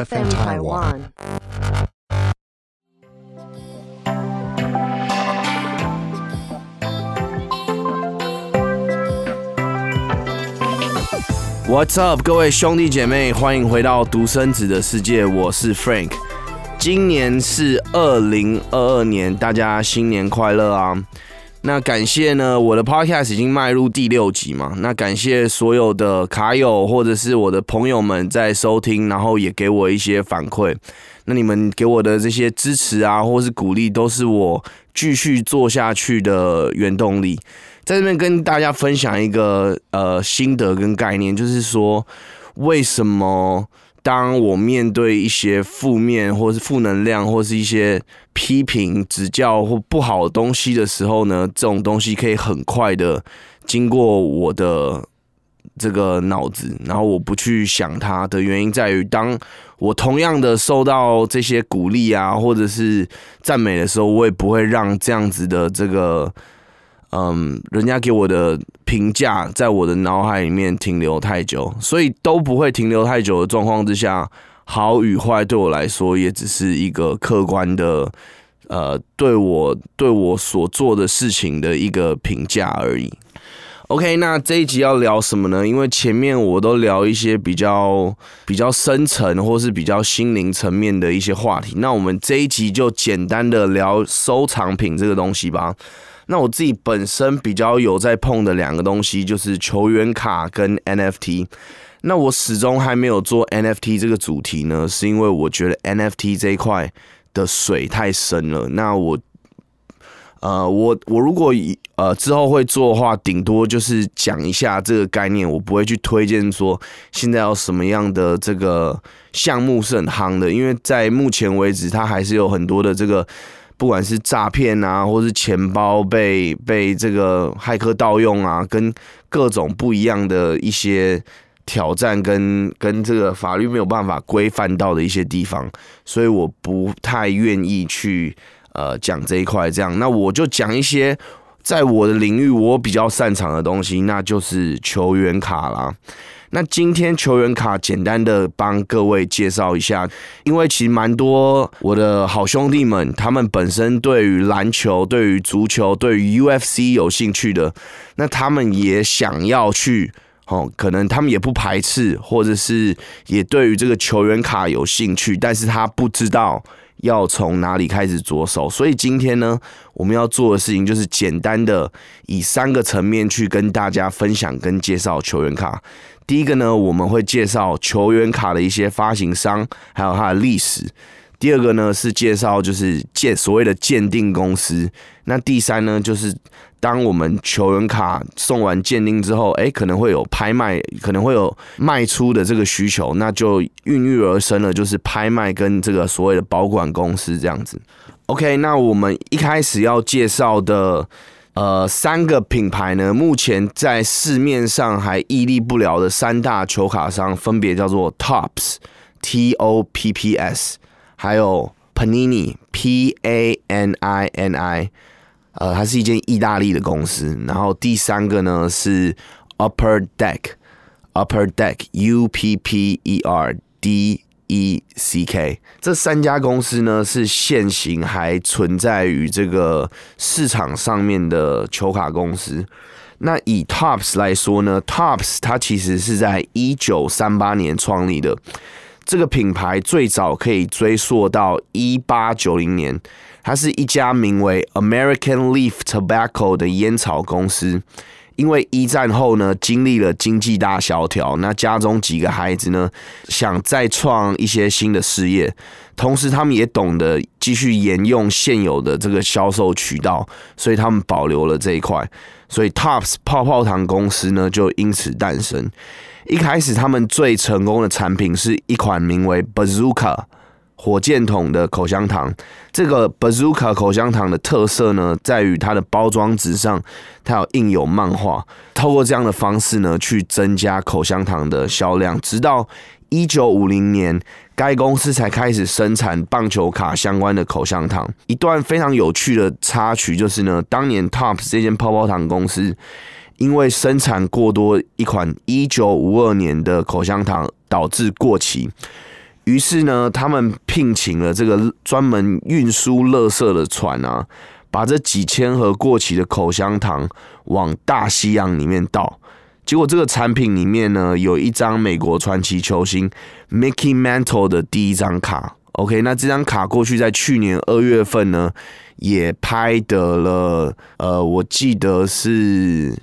FM Taiwan。What's up，各位兄弟姐妹，欢迎回到独生子的世界，我是 Frank。今年是二零二二年，大家新年快乐啊！那感谢呢，我的 Podcast 已经迈入第六集嘛，那感谢所有的卡友或者是我的朋友们在收听，然后也给我一些反馈。那你们给我的这些支持啊，或是鼓励，都是我继续做下去的原动力。在这边跟大家分享一个呃心得跟概念，就是说为什么当我面对一些负面或是负能量或是一些批评指教或不好的东西的时候呢，这种东西可以很快的经过我的这个脑子，然后我不去想它的原因在于，当我同样的受到这些鼓励啊或者是赞美的时候，我也不会让这样子的这个。嗯，人家给我的评价在我的脑海里面停留太久，所以都不会停留太久的状况之下，好与坏对我来说也只是一个客观的，呃，对我对我所做的事情的一个评价而已。OK，那这一集要聊什么呢？因为前面我都聊一些比较比较深层或是比较心灵层面的一些话题，那我们这一集就简单的聊收藏品这个东西吧。那我自己本身比较有在碰的两个东西，就是球员卡跟 NFT。那我始终还没有做 NFT 这个主题呢，是因为我觉得 NFT 这一块的水太深了。那我，呃，我我如果以呃之后会做的话，顶多就是讲一下这个概念，我不会去推荐说现在要什么样的这个项目是很夯的，因为在目前为止，它还是有很多的这个。不管是诈骗啊，或是钱包被被这个骇客盗用啊，跟各种不一样的一些挑战，跟跟这个法律没有办法规范到的一些地方，所以我不太愿意去呃讲这一块。这样，那我就讲一些在我的领域我比较擅长的东西，那就是球员卡啦。那今天球员卡简单的帮各位介绍一下，因为其实蛮多我的好兄弟们，他们本身对于篮球、对于足球、对于 UFC 有兴趣的，那他们也想要去哦，可能他们也不排斥，或者是也对于这个球员卡有兴趣，但是他不知道要从哪里开始着手，所以今天呢，我们要做的事情就是简单的以三个层面去跟大家分享跟介绍球员卡。第一个呢，我们会介绍球员卡的一些发行商，还有它的历史。第二个呢是介绍就是鉴所谓的鉴定公司。那第三呢就是当我们球员卡送完鉴定之后，哎，可能会有拍卖，可能会有卖出的这个需求，那就孕育而生了就是拍卖跟这个所谓的保管公司这样子。OK，那我们一开始要介绍的。呃，三个品牌呢，目前在市面上还屹立不了的三大球卡商，分别叫做 Tops（T O P P S），还有 Panini（P A N I N I）。呃，它是一间意大利的公司。然后第三个呢是 Upper Deck（Upper Deck），U P P E R D。E C K 这三家公司呢，是现行还存在于这个市场上面的球卡公司。那以 Tops 来说呢，Tops 它其实是在一九三八年创立的。这个品牌最早可以追溯到一八九零年，它是一家名为 American Leaf Tobacco 的烟草公司。因为一战后呢，经历了经济大萧条，那家中几个孩子呢，想再创一些新的事业，同时他们也懂得继续沿用现有的这个销售渠道，所以他们保留了这一块，所以 Tops 泡泡糖公司呢就因此诞生。一开始他们最成功的产品是一款名为 Bazooka。火箭筒的口香糖，这个 Bazooka 口香糖的特色呢，在于它的包装纸上，它有印有漫画。透过这样的方式呢，去增加口香糖的销量。直到一九五零年，该公司才开始生产棒球卡相关的口香糖。一段非常有趣的插曲就是呢，当年 Tops 这间泡泡糖公司，因为生产过多一款一九五二年的口香糖，导致过期。于是呢，他们聘请了这个专门运输垃圾的船啊，把这几千盒过期的口香糖往大西洋里面倒。结果这个产品里面呢，有一张美国传奇球星 Mickey Mantle 的第一张卡。OK，那这张卡过去在去年二月份呢，也拍得了，呃，我记得是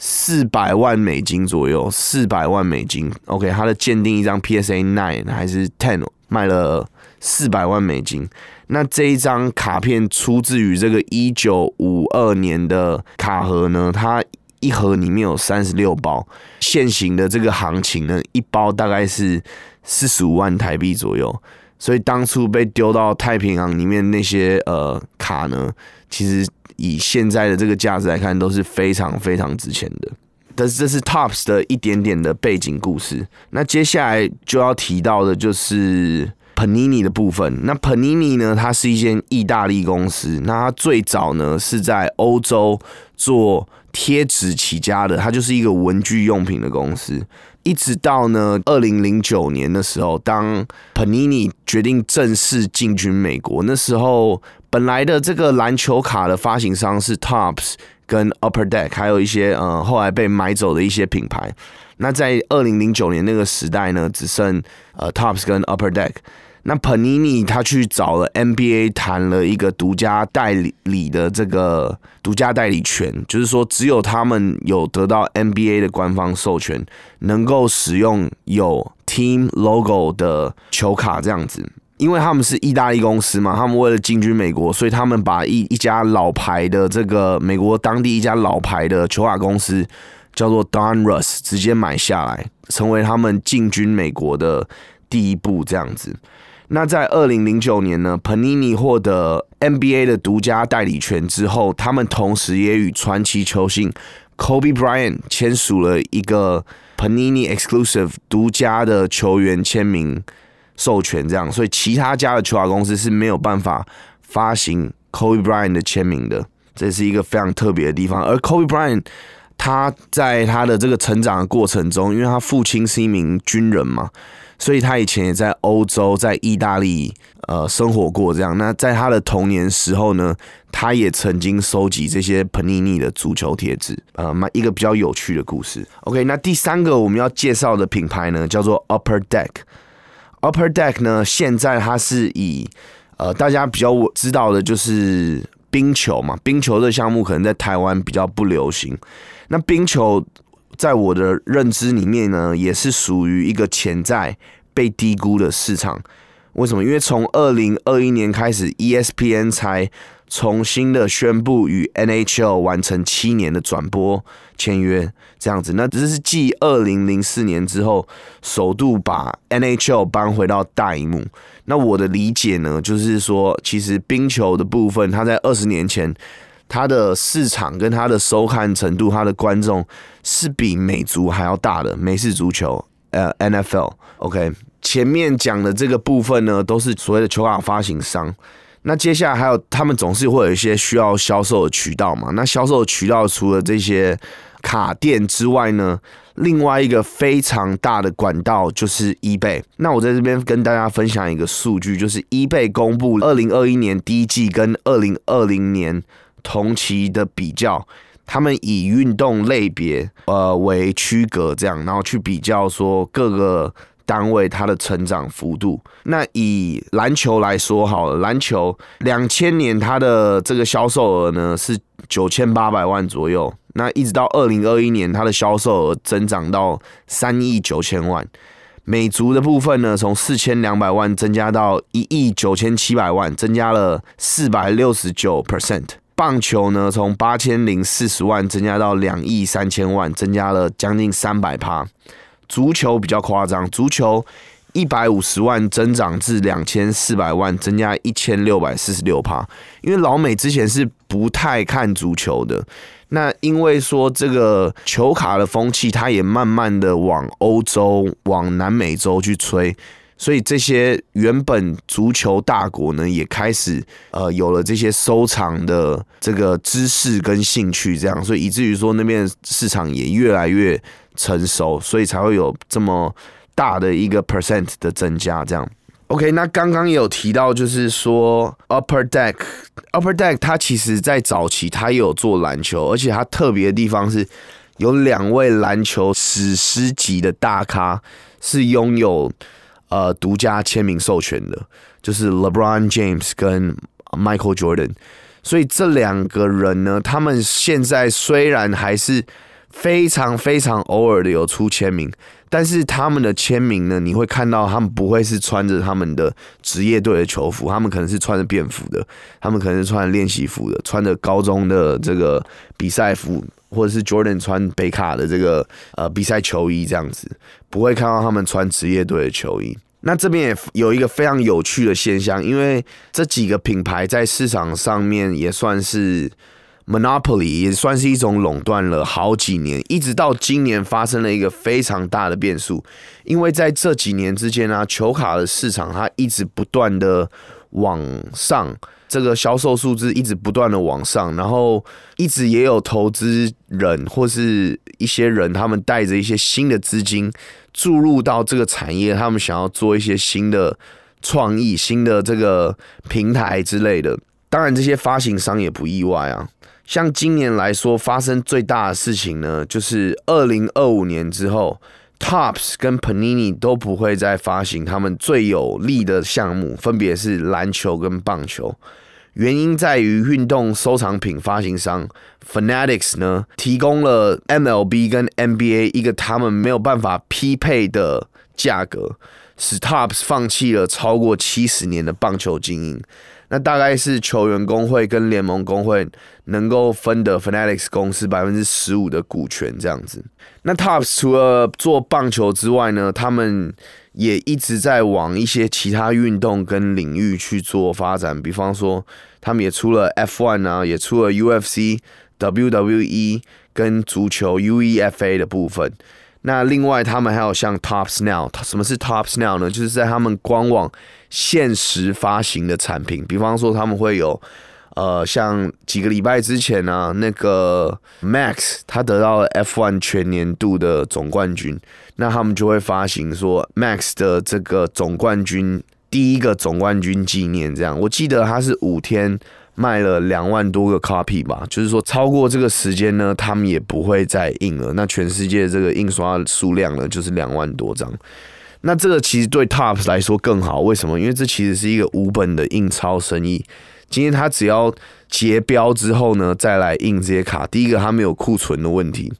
四百万美金左右，四百万美金。OK，他的鉴定一张 PSA nine 还是 ten 卖了四百万美金。那这一张卡片出自于这个一九五二年的卡盒呢，它。一盒里面有三十六包，现行的这个行情呢，一包大概是四十五万台币左右。所以当初被丢到太平洋里面那些呃卡呢，其实以现在的这个价值来看，都是非常非常值钱的。但是这是 Tops 的一点点的背景故事。那接下来就要提到的就是 Panini 的部分。那 Panini 呢，它是一间意大利公司。那它最早呢是在欧洲做。贴纸起家的，它就是一个文具用品的公司。一直到呢，二零零九年的时候，当 Panini 决定正式进军美国，那时候本来的这个篮球卡的发行商是 Tops 跟 Upper Deck，还有一些呃后来被买走的一些品牌。那在二零零九年那个时代呢，只剩呃 Tops 跟 Upper Deck。那 Panini 他去找了 NBA 谈了一个独家代理的这个独家代理权，就是说只有他们有得到 NBA 的官方授权，能够使用有 Team Logo 的球卡这样子。因为他们是意大利公司嘛，他们为了进军美国，所以他们把一一家老牌的这个美国当地一家老牌的球卡公司叫做 Donruss 直接买下来，成为他们进军美国的第一步这样子。那在二零零九年呢，Panini 获得 NBA 的独家代理权之后，他们同时也与传奇球星 Kobe Bryant 签署了一个 Panini Exclusive 独家的球员签名授权，这样，所以其他家的球鞋公司是没有办法发行 Kobe Bryant 的签名的，这是一个非常特别的地方。而 Kobe Bryant 他在他的这个成长的过程中，因为他父亲是一名军人嘛。所以他以前也在欧洲，在意大利呃生活过。这样，那在他的童年时候呢，他也曾经收集这些 Panini 的足球贴纸，呃，蛮一个比较有趣的故事。OK，那第三个我们要介绍的品牌呢，叫做 Upper Deck。Upper Deck 呢，现在它是以呃大家比较知道的就是冰球嘛，冰球这项目可能在台湾比较不流行。那冰球。在我的认知里面呢，也是属于一个潜在被低估的市场。为什么？因为从二零二一年开始，ESPN 才重新的宣布与 NHL 完成七年的转播签约，这样子。那这是继二零零四年之后，首度把 NHL 搬回到大荧幕。那我的理解呢，就是说，其实冰球的部分，它在二十年前。它的市场跟它的收看程度，它的观众是比美足还要大的美式足球，呃，NFL。OK，前面讲的这个部分呢，都是所谓的球卡发行商。那接下来还有，他们总是会有一些需要销售的渠道嘛？那销售渠道除了这些卡店之外呢，另外一个非常大的管道就是 eBay。那我在这边跟大家分享一个数据，就是 eBay 公布二零二一年第一季跟二零二零年。同期的比较，他们以运动类别呃为区隔，这样，然后去比较说各个单位它的成长幅度。那以篮球来说，好了，篮球两千年它的这个销售额呢是九千八百万左右，那一直到二零二一年，它的销售额增长到三亿九千万。美足的部分呢，从四千两百万增加到一亿九千七百万，增加了四百六十九 percent。棒球呢，从八千零四十万增加到两亿三千万，增加了将近三百趴。足球比较夸张，足球一百五十万增长至两千四百万，增加一千六百四十六趴。因为老美之前是不太看足球的，那因为说这个球卡的风气，它也慢慢的往欧洲、往南美洲去吹。所以这些原本足球大国呢，也开始呃有了这些收藏的这个知识跟兴趣，这样，所以以至于说那边市场也越来越成熟，所以才会有这么大的一个 percent 的增加。这样，OK，那刚刚也有提到，就是说 Upper Deck，Upper Deck，它其实在早期它也有做篮球，而且它特别的地方是有两位篮球史诗级的大咖是拥有呃独家签名授权的，就是 LeBron James 跟 Michael Jordan。所以这两个人呢，他们现在虽然还是非常非常偶尔的有出签名。但是他们的签名呢，你会看到他们不会是穿着他们的职业队的球服，他们可能是穿着便服的，他们可能是穿着练习服的，穿着高中的这个比赛服，或者是 Jordan 穿北卡的这个呃比赛球衣这样子，不会看到他们穿职业队的球衣。那这边也有一个非常有趣的现象，因为这几个品牌在市场上面也算是。Monopoly 也算是一种垄断了好几年，一直到今年发生了一个非常大的变数。因为在这几年之间呢，球卡的市场它一直不断的往上，这个销售数字一直不断的往上，然后一直也有投资人或是一些人，他们带着一些新的资金注入到这个产业，他们想要做一些新的创意、新的这个平台之类的。当然，这些发行商也不意外啊。像今年来说，发生最大的事情呢，就是二零二五年之后，Tops 跟 Panini 都不会再发行他们最有利的项目，分别是篮球跟棒球。原因在于运动收藏品发行商 Fanatics 呢，提供了 MLB 跟 NBA 一个他们没有办法匹配的价格，使 Tops 放弃了超过七十年的棒球经营。那大概是球员工会跟联盟工会能够分得 Fanatics 公司百分之十五的股权这样子。那 Tops 除了做棒球之外呢，他们也一直在往一些其他运动跟领域去做发展。比方说，他们也出了 F1 啊，也出了 UFC、WWE 跟足球 UEFA 的部分。那另外，他们还有像 Tops Now，什么是 Tops Now 呢？就是在他们官网限时发行的产品，比方说他们会有，呃，像几个礼拜之前呢，那个 Max 他得到了 F1 全年度的总冠军，那他们就会发行说 Max 的这个总冠军第一个总冠军纪念，这样，我记得他是五天。卖了两万多个 copy 吧，就是说超过这个时间呢，他们也不会再印了。那全世界这个印刷数量呢，就是两万多张。那这个其实对 Tops 来说更好，为什么？因为这其实是一个无本的印钞生意。今天他只要结标之后呢，再来印这些卡。第一个，他没有库存的问题；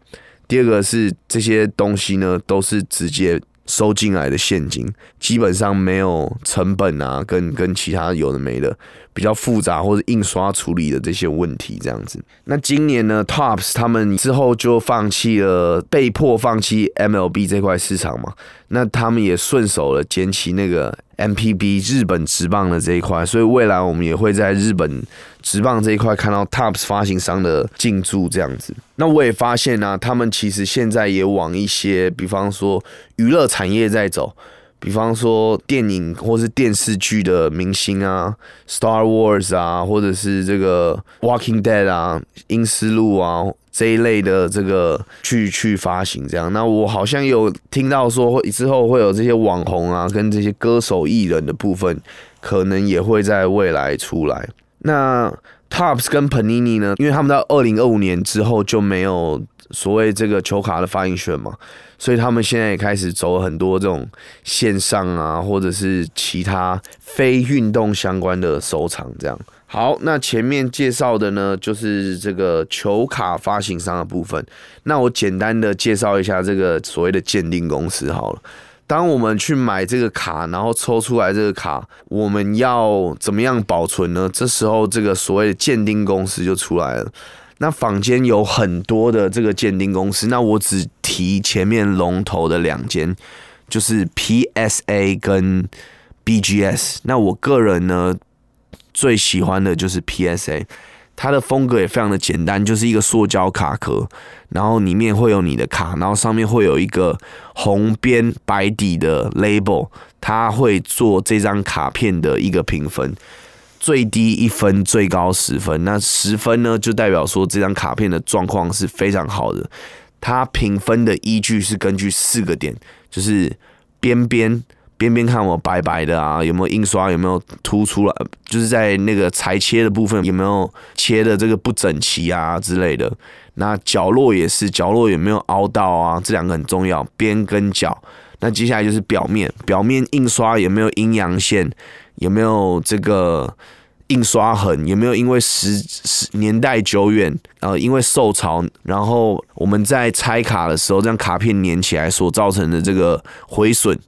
第二个是这些东西呢，都是直接。收进来的现金基本上没有成本啊，跟跟其他有的没的比较复杂或者印刷处理的这些问题这样子。那今年呢，Tops 他们之后就放弃了，被迫放弃 MLB 这块市场嘛。那他们也顺手了捡起那个 MPB 日本直棒的这一块，所以未来我们也会在日本直棒这一块看到 Tops 发行商的进驻这样子。那我也发现呢，他们其实现在也往一些，比方说娱乐产业在走。比方说电影或是电视剧的明星啊，Star Wars 啊，或者是这个 Walking Dead 啊，英斯路啊这一类的这个去去发行这样。那我好像有听到说会之后会有这些网红啊，跟这些歌手艺人的部分，可能也会在未来出来。那 Tops 跟 Panini 呢，因为他们到二零二五年之后就没有所谓这个球卡的发行权嘛。所以他们现在也开始走很多这种线上啊，或者是其他非运动相关的收藏。这样好，那前面介绍的呢，就是这个球卡发行商的部分。那我简单的介绍一下这个所谓的鉴定公司好了。当我们去买这个卡，然后抽出来这个卡，我们要怎么样保存呢？这时候这个所谓的鉴定公司就出来了。那坊间有很多的这个鉴定公司，那我只提前面龙头的两间，就是 PSA 跟 BGS。那我个人呢最喜欢的就是 PSA，它的风格也非常的简单，就是一个塑胶卡壳，然后里面会有你的卡，然后上面会有一个红边白底的 label，它会做这张卡片的一个评分。最低一分，最高十分。那十分呢，就代表说这张卡片的状况是非常好的。它评分的依据是根据四个点，就是边边、边边看我白白的啊，有没有印刷有没有凸出来，就是在那个裁切的部分有没有切的这个不整齐啊之类的。那角落也是，角落有没有凹到啊？这两个很重要，边跟角。那接下来就是表面，表面印刷有没有阴阳线，有没有这个印刷痕，有没有因为时时年代久远，呃，因为受潮，然后我们在拆卡的时候，这样卡片粘起来所造成的这个毁损。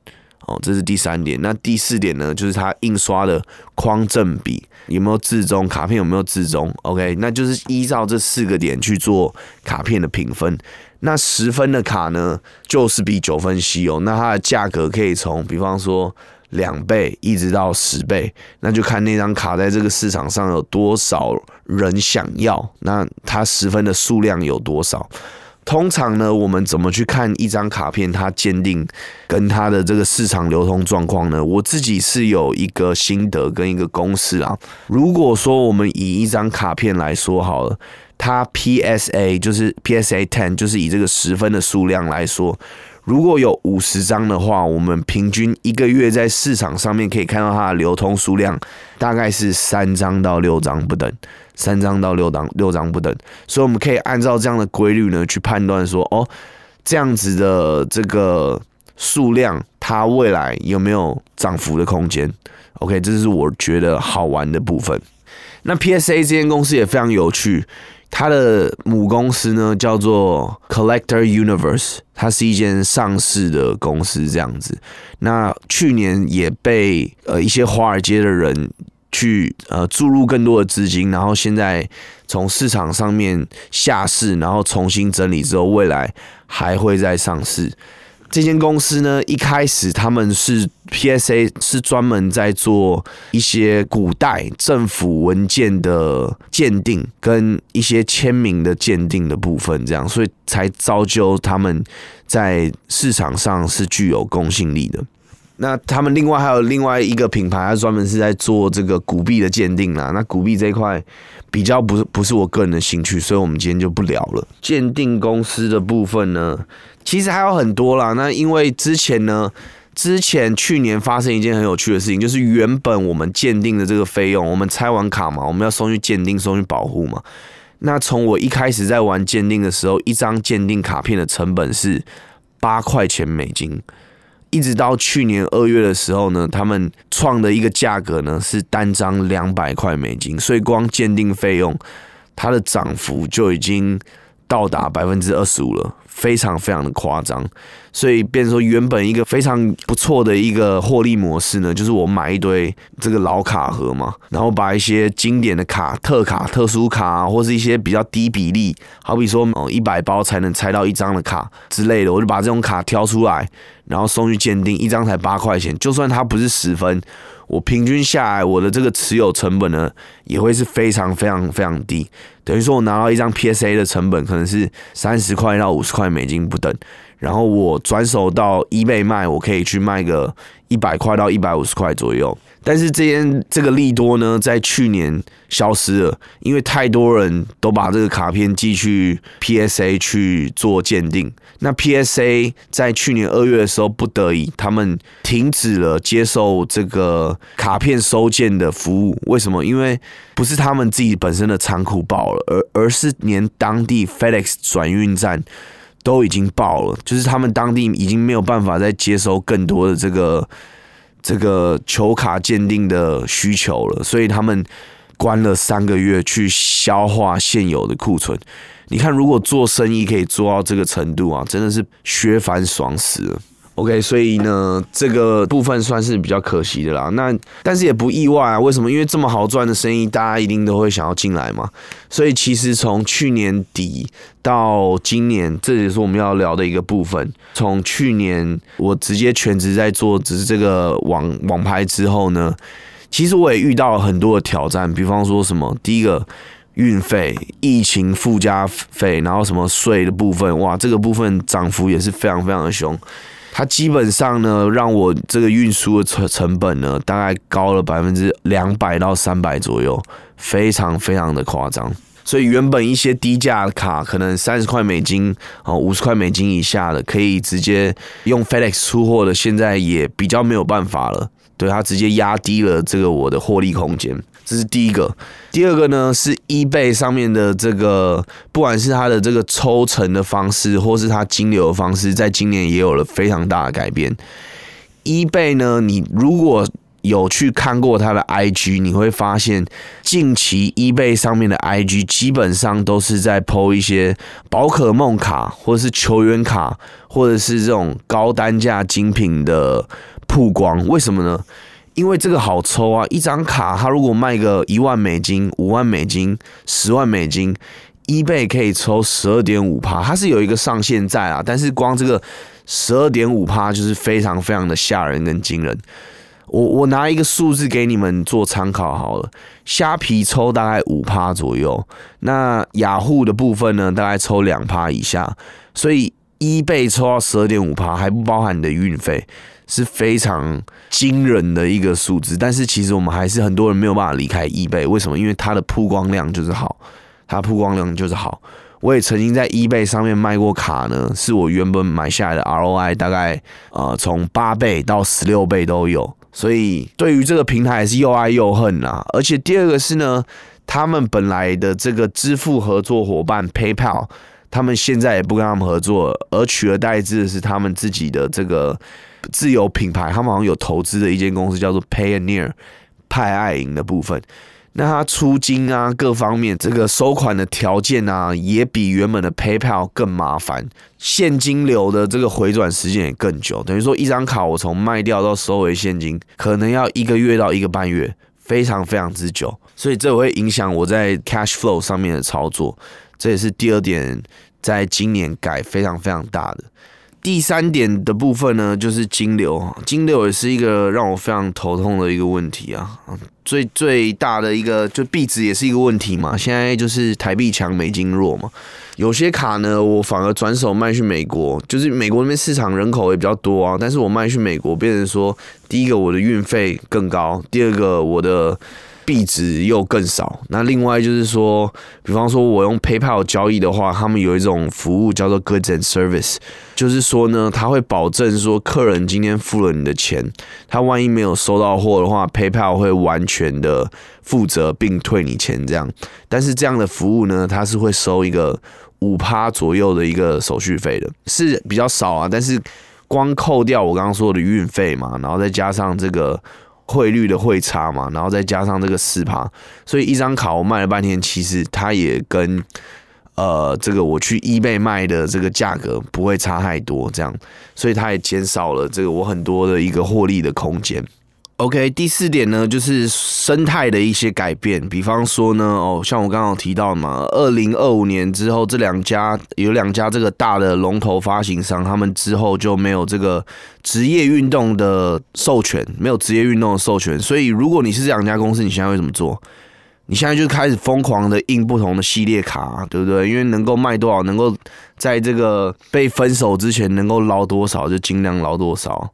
哦，这是第三点。那第四点呢，就是它印刷的框正比有没有自中，卡片有没有自中？OK，那就是依照这四个点去做卡片的评分。那十分的卡呢，就是比九分稀有，那它的价格可以从比方说两倍一直到十倍，那就看那张卡在这个市场上有多少人想要，那它十分的数量有多少。通常呢，我们怎么去看一张卡片它鉴定跟它的这个市场流通状况呢？我自己是有一个心得跟一个公式啊。如果说我们以一张卡片来说好了，它 PSA 就是 PSA ten，就是以这个十分的数量来说，如果有五十张的话，我们平均一个月在市场上面可以看到它的流通数量大概是三张到六张不等。三张到六张，六张不等，所以我们可以按照这样的规律呢，去判断说，哦，这样子的这个数量，它未来有没有涨幅的空间？OK，这是我觉得好玩的部分。那 PSA 这间公司也非常有趣，它的母公司呢叫做 Collector Universe，它是一间上市的公司，这样子。那去年也被呃一些华尔街的人。去呃注入更多的资金，然后现在从市场上面下市，然后重新整理之后，未来还会再上市。这间公司呢，一开始他们是 PSA 是专门在做一些古代政府文件的鉴定跟一些签名的鉴定的部分，这样，所以才造就他们在市场上是具有公信力的。那他们另外还有另外一个品牌，它专门是在做这个古币的鉴定啦。那古币这一块比较不是不是我个人的兴趣，所以我们今天就不聊了。鉴定公司的部分呢，其实还有很多啦。那因为之前呢，之前去年发生一件很有趣的事情，就是原本我们鉴定的这个费用，我们拆完卡嘛，我们要送去鉴定，送去保护嘛。那从我一开始在玩鉴定的时候，一张鉴定卡片的成本是八块钱美金。一直到去年二月的时候呢，他们创的一个价格呢是单张两百块美金，所以光鉴定费用，它的涨幅就已经到达百分之二十五了。非常非常的夸张，所以变成说原本一个非常不错的一个获利模式呢，就是我买一堆这个老卡盒嘛，然后把一些经典的卡、特卡、特殊卡，或是一些比较低比例，好比说哦一百包才能拆到一张的卡之类的，我就把这种卡挑出来，然后送去鉴定，一张才八块钱，就算它不是十分。我平均下来，我的这个持有成本呢，也会是非常非常非常低。等于说我拿到一张 PSA 的成本可能是三十块到五十块美金不等，然后我转手到 eBay 卖，我可以去卖个一百块到一百五十块左右。但是这件这个利多呢，在去年消失了，因为太多人都把这个卡片寄去 PSA 去做鉴定。那 PSA 在去年二月的时候，不得已他们停止了接受这个卡片收件的服务。为什么？因为不是他们自己本身的仓库爆了，而而是连当地 FedEx 转运站都已经爆了，就是他们当地已经没有办法再接收更多的这个。这个球卡鉴定的需求了，所以他们关了三个月去消化现有的库存。你看，如果做生意可以做到这个程度啊，真的是削翻爽死了。OK，所以呢，这个部分算是比较可惜的啦。那但是也不意外啊，为什么？因为这么好赚的生意，大家一定都会想要进来嘛。所以其实从去年底到今年，这也是我们要聊的一个部分。从去年我直接全职在做只是这个网网拍之后呢，其实我也遇到了很多的挑战，比方说什么，第一个运费、疫情附加费，然后什么税的部分，哇，这个部分涨幅也是非常非常的凶。它基本上呢，让我这个运输的成成本呢，大概高了百分之两百到三百左右，非常非常的夸张。所以原本一些低价卡，可能三十块美金啊，五十块美金以下的，可以直接用 FedEx 出货的，现在也比较没有办法了。对它直接压低了这个我的获利空间，这是第一个。第二个呢是 eBay 上面的这个，不管是它的这个抽成的方式，或是它金流的方式，在今年也有了非常大的改变。eBay 呢，你如果有去看过它的 IG，你会发现近期 eBay 上面的 IG 基本上都是在 PO 一些宝可梦卡，或者是球员卡，或者是这种高单价精品的曝光。为什么呢？因为这个好抽啊！一张卡它如果卖个一万美金、五万美金、十万美金，eBay 可以抽十二点五趴，它是有一个上限在啊。但是光这个十二点五趴就是非常非常的吓人跟惊人。我我拿一个数字给你们做参考好了，虾皮抽大概五趴左右，那雅虎的部分呢，大概抽两趴以下，所以一倍抽到十二点五趴，还不包含你的运费，是非常惊人的一个数字。但是其实我们还是很多人没有办法离开一倍，为什么？因为它的曝光量就是好，它曝光量就是好。我也曾经在 eBay 上面卖过卡呢，是我原本买下来的 ROI 大概呃从八倍到十六倍都有。所以对于这个平台是又爱又恨啊！而且第二个是呢，他们本来的这个支付合作伙伴 PayPal，他们现在也不跟他们合作，而取而代之的是他们自己的这个自有品牌，他们好像有投资的一间公司叫做 Payoneer 派爱银的部分。那它出金啊，各方面这个收款的条件啊，也比原本的 PayPal 更麻烦，现金流的这个回转时间也更久。等于说，一张卡我从卖掉到收回现金，可能要一个月到一个半月，非常非常之久。所以这会影响我在 Cash Flow 上面的操作。这也是第二点，在今年改非常非常大的。第三点的部分呢，就是金流，金流也是一个让我非常头痛的一个问题啊。最最大的一个就币值也是一个问题嘛。现在就是台币强，美金弱嘛。有些卡呢，我反而转手卖去美国，就是美国那边市场人口也比较多啊。但是我卖去美国，变成说，第一个我的运费更高，第二个我的。币值又更少。那另外就是说，比方说我用 PayPal 交易的话，他们有一种服务叫做 Goods and Service，就是说呢，他会保证说，客人今天付了你的钱，他万一没有收到货的话，PayPal 会完全的负责并退你钱这样。但是这样的服务呢，它是会收一个五趴左右的一个手续费的，是比较少啊。但是光扣掉我刚刚说的运费嘛，然后再加上这个。汇率的汇差嘛，然后再加上这个四趴，所以一张卡我卖了半天，其实它也跟呃这个我去 eBay 卖的这个价格不会差太多，这样，所以它也减少了这个我很多的一个获利的空间。OK，第四点呢，就是生态的一些改变。比方说呢，哦，像我刚刚提到嘛，二零二五年之后，这两家有两家这个大的龙头发行商，他们之后就没有这个职业运动的授权，没有职业运动的授权。所以，如果你是这两家公司，你现在会怎么做？你现在就开始疯狂的印不同的系列卡，对不对？因为能够卖多少，能够在这个被分手之前能够捞多少，就尽量捞多少。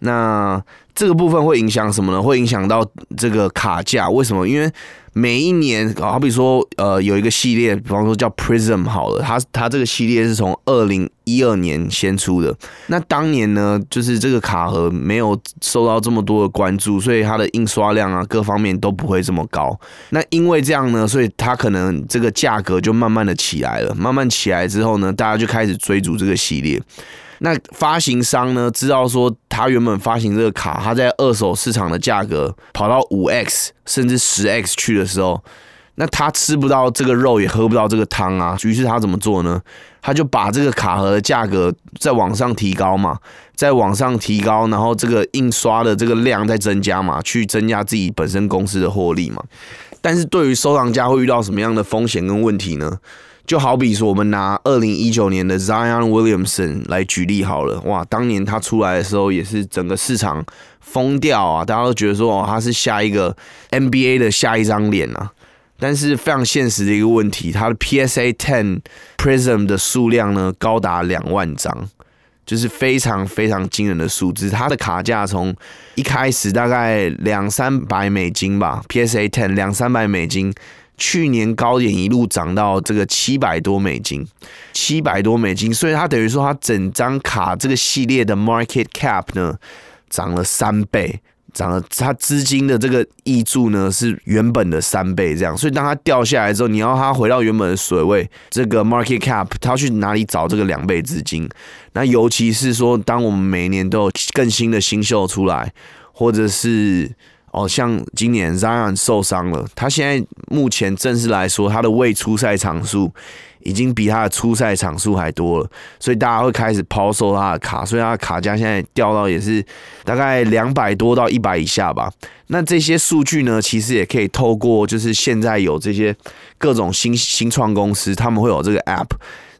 那这个部分会影响什么呢？会影响到这个卡价。为什么？因为每一年，好比说，呃，有一个系列，比方说叫 Prism 好了，它它这个系列是从二零一二年先出的。那当年呢，就是这个卡盒没有受到这么多的关注，所以它的印刷量啊，各方面都不会这么高。那因为这样呢，所以它可能这个价格就慢慢的起来了。慢慢起来之后呢，大家就开始追逐这个系列。那发行商呢，知道说他原本发行这个卡，他在二手市场的价格跑到五 x 甚至十 x 去的时候，那他吃不到这个肉，也喝不到这个汤啊。于是他怎么做呢？他就把这个卡盒的价格再往上提高嘛，再往上提高，然后这个印刷的这个量再增加嘛，去增加自己本身公司的获利嘛。但是对于收藏家会遇到什么样的风险跟问题呢？就好比说，我们拿二零一九年的 Zion Williamson 来举例好了，哇，当年他出来的时候也是整个市场疯掉啊，大家都觉得说，哦，他是下一个 NBA 的下一张脸啊。但是非常现实的一个问题，它的 PSA Ten Prism 的数量呢高达两万张，就是非常非常惊人的数字。它的卡价从一开始大概两三百美金吧，PSA Ten 两三百美金。去年高点一路涨到这个七百多美金，七百多美金，所以它等于说它整张卡这个系列的 market cap 呢涨了三倍。涨了，它资金的这个溢注呢是原本的三倍这样，所以当它掉下来之后，你要它回到原本的水位，这个 market cap 它去哪里找这个两倍资金？那尤其是说，当我们每年都有更新的新秀出来，或者是哦，像今年 Zion 受伤了，他现在目前正式来说，他的未出赛场数。已经比他的初赛场数还多了，所以大家会开始抛售他的卡，所以他的卡价现在掉到也是大概两百多到一百以下吧。那这些数据呢，其实也可以透过就是现在有这些各种新新创公司，他们会有这个 App，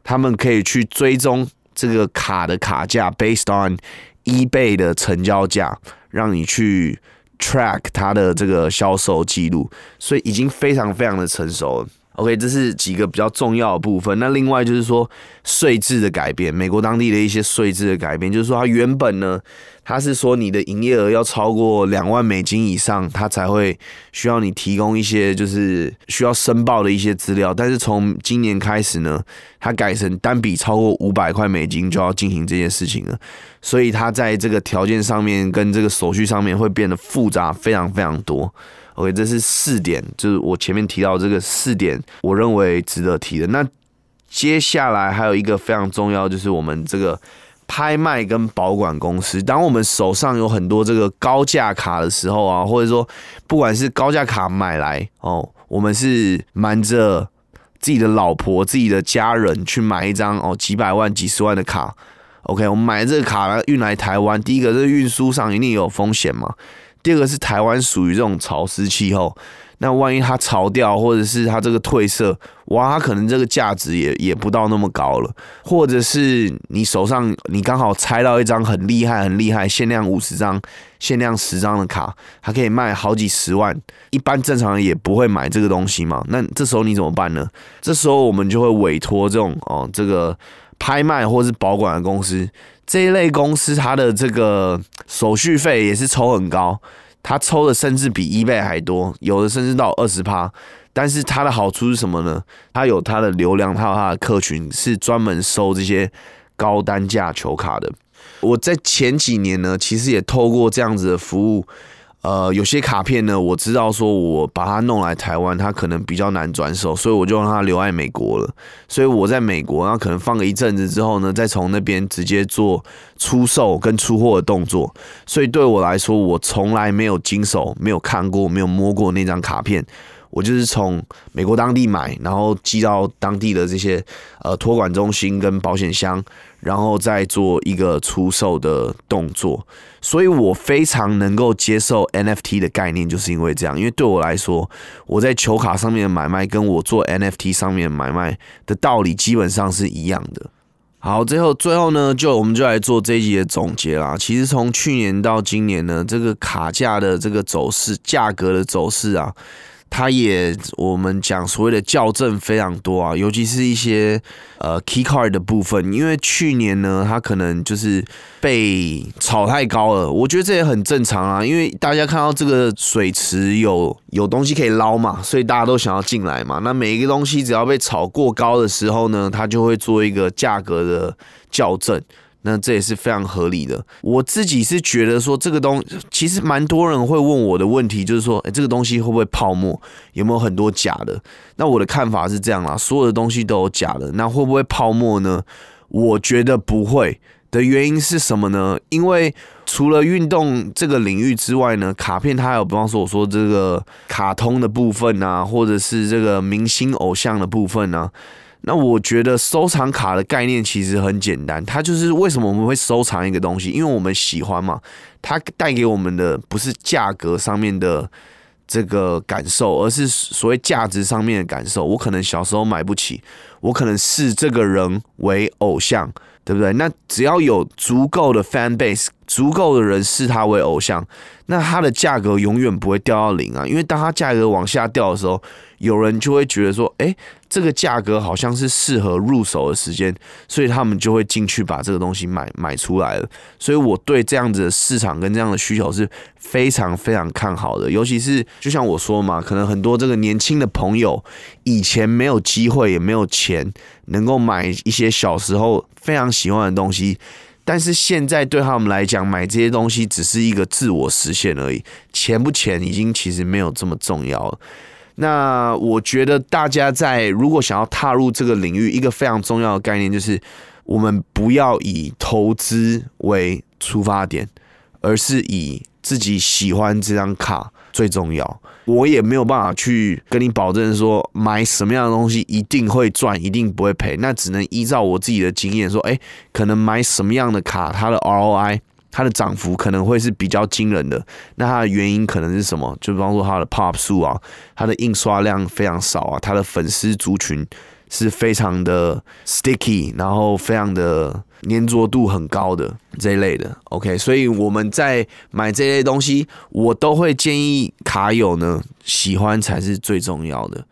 他们可以去追踪这个卡的卡价，based on eBay 的成交价，让你去 track 它的这个销售记录，所以已经非常非常的成熟了。OK，这是几个比较重要的部分。那另外就是说税制的改变，美国当地的一些税制的改变，就是说它原本呢，它是说你的营业额要超过两万美金以上，它才会需要你提供一些就是需要申报的一些资料。但是从今年开始呢，它改成单笔超过五百块美金就要进行这件事情了。所以它在这个条件上面跟这个手续上面会变得复杂非常非常多。OK，这是四点，就是我前面提到这个四点，我认为值得提的。那接下来还有一个非常重要，就是我们这个拍卖跟保管公司。当我们手上有很多这个高价卡的时候啊，或者说不管是高价卡买来哦，我们是瞒着自己的老婆、自己的家人去买一张哦几百万、几十万的卡。OK，我们买这个卡来运来台湾，第一个是运输上一定有风险嘛。第二个是台湾属于这种潮湿气候，那万一它潮掉，或者是它这个褪色，哇，它可能这个价值也也不到那么高了。或者是你手上你刚好拆到一张很厉害、很厉害、限量五十张、限量十张的卡，它可以卖好几十万，一般正常人也不会买这个东西嘛。那这时候你怎么办呢？这时候我们就会委托这种哦，这个拍卖或是保管的公司。这一类公司，它的这个手续费也是抽很高，它抽的甚至比 eBay 还多，有的甚至到二十趴。但是它的好处是什么呢？它有它的流量，它有它的客群，是专门收这些高单价球卡的。我在前几年呢，其实也透过这样子的服务。呃，有些卡片呢，我知道说我把它弄来台湾，它可能比较难转手，所以我就让它留在美国了。所以我在美国，然后可能放了一阵子之后呢，再从那边直接做出售跟出货的动作。所以对我来说，我从来没有经手、没有看过、没有摸过那张卡片。我就是从美国当地买，然后寄到当地的这些呃托管中心跟保险箱，然后再做一个出售的动作。所以我非常能够接受 NFT 的概念，就是因为这样。因为对我来说，我在球卡上面的买卖，跟我做 NFT 上面买卖的道理基本上是一样的。好，最后最后呢，就我们就来做这一集的总结啦。其实从去年到今年呢，这个卡价的这个走势，价格的走势啊。它也我们讲所谓的校正非常多啊，尤其是一些呃 key card 的部分，因为去年呢，它可能就是被炒太高了，我觉得这也很正常啊，因为大家看到这个水池有有东西可以捞嘛，所以大家都想要进来嘛。那每一个东西只要被炒过高的时候呢，它就会做一个价格的校正。那这也是非常合理的。我自己是觉得说，这个东其实蛮多人会问我的问题，就是说，哎，这个东西会不会泡沫？有没有很多假的？那我的看法是这样啦，所有的东西都有假的，那会不会泡沫呢？我觉得不会。的原因是什么呢？因为除了运动这个领域之外呢，卡片它有，比方说我说这个卡通的部分啊，或者是这个明星偶像的部分呢。那我觉得收藏卡的概念其实很简单，它就是为什么我们会收藏一个东西，因为我们喜欢嘛。它带给我们的不是价格上面的这个感受，而是所谓价值上面的感受。我可能小时候买不起，我可能视这个人为偶像，对不对？那只要有足够的 fan base 足够的人视他为偶像，那它的价格永远不会掉到零啊。因为当它价格往下掉的时候，有人就会觉得说，哎，这个价格好像是适合入手的时间，所以他们就会进去把这个东西买买出来了。所以我对这样子的市场跟这样的需求是非常非常看好的。尤其是就像我说嘛，可能很多这个年轻的朋友以前没有机会也没有钱能够买一些小时候非常喜欢的东西，但是现在对他们来讲，买这些东西只是一个自我实现而已，钱不钱已经其实没有这么重要了。那我觉得大家在如果想要踏入这个领域，一个非常重要的概念就是，我们不要以投资为出发点，而是以自己喜欢这张卡最重要。我也没有办法去跟你保证说买什么样的东西一定会赚，一定不会赔。那只能依照我自己的经验说，哎，可能买什么样的卡，它的 ROI。它的涨幅可能会是比较惊人的，那它的原因可能是什么？就比方说它的 pop 数啊，它的印刷量非常少啊，它的粉丝族群是非常的 sticky，然后非常的粘着度很高的这一类的。OK，所以我们在买这类东西，我都会建议卡友呢喜欢才是最重要的。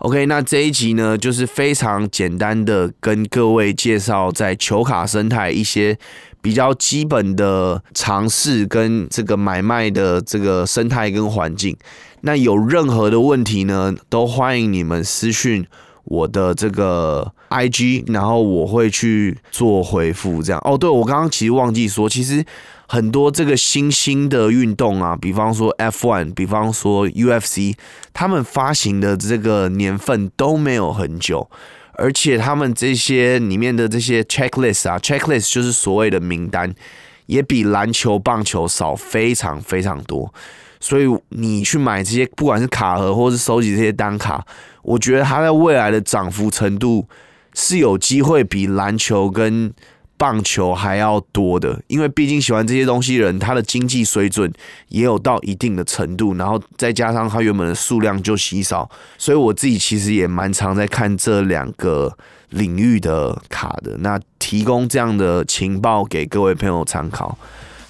OK，那这一集呢，就是非常简单的跟各位介绍在球卡生态一些。比较基本的尝试跟这个买卖的这个生态跟环境，那有任何的问题呢，都欢迎你们私讯我的这个 IG，然后我会去做回复。这样哦，对我刚刚其实忘记说，其实很多这个新兴的运动啊，比方说 F1，比方说 UFC，他们发行的这个年份都没有很久。而且他们这些里面的这些 checklist 啊，checklist 就是所谓的名单，也比篮球、棒球少非常非常多。所以你去买这些，不管是卡盒或是收集这些单卡，我觉得它在未来的涨幅程度是有机会比篮球跟。棒球还要多的，因为毕竟喜欢这些东西人，他的经济水准也有到一定的程度，然后再加上他原本的数量就稀少，所以我自己其实也蛮常在看这两个领域的卡的。那提供这样的情报给各位朋友参考。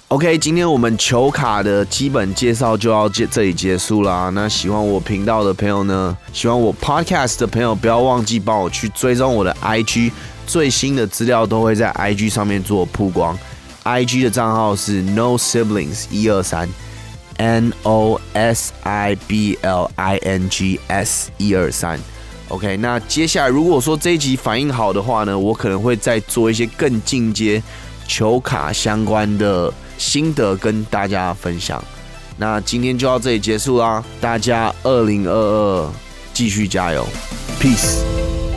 OK，今天我们球卡的基本介绍就要结这里结束啦。那喜欢我频道的朋友呢，喜欢我 Podcast 的朋友，不要忘记帮我去追踪我的 IG。最新的资料都会在 IG 上面做曝光，IG 的账号是 No Siblings 一二三，N O S I B L I N G S 一二三。OK，那接下来如果说这一集反应好的话呢，我可能会再做一些更进阶球卡相关的心得跟大家分享。那今天就到这里结束啦，大家二零二二继续加油，Peace。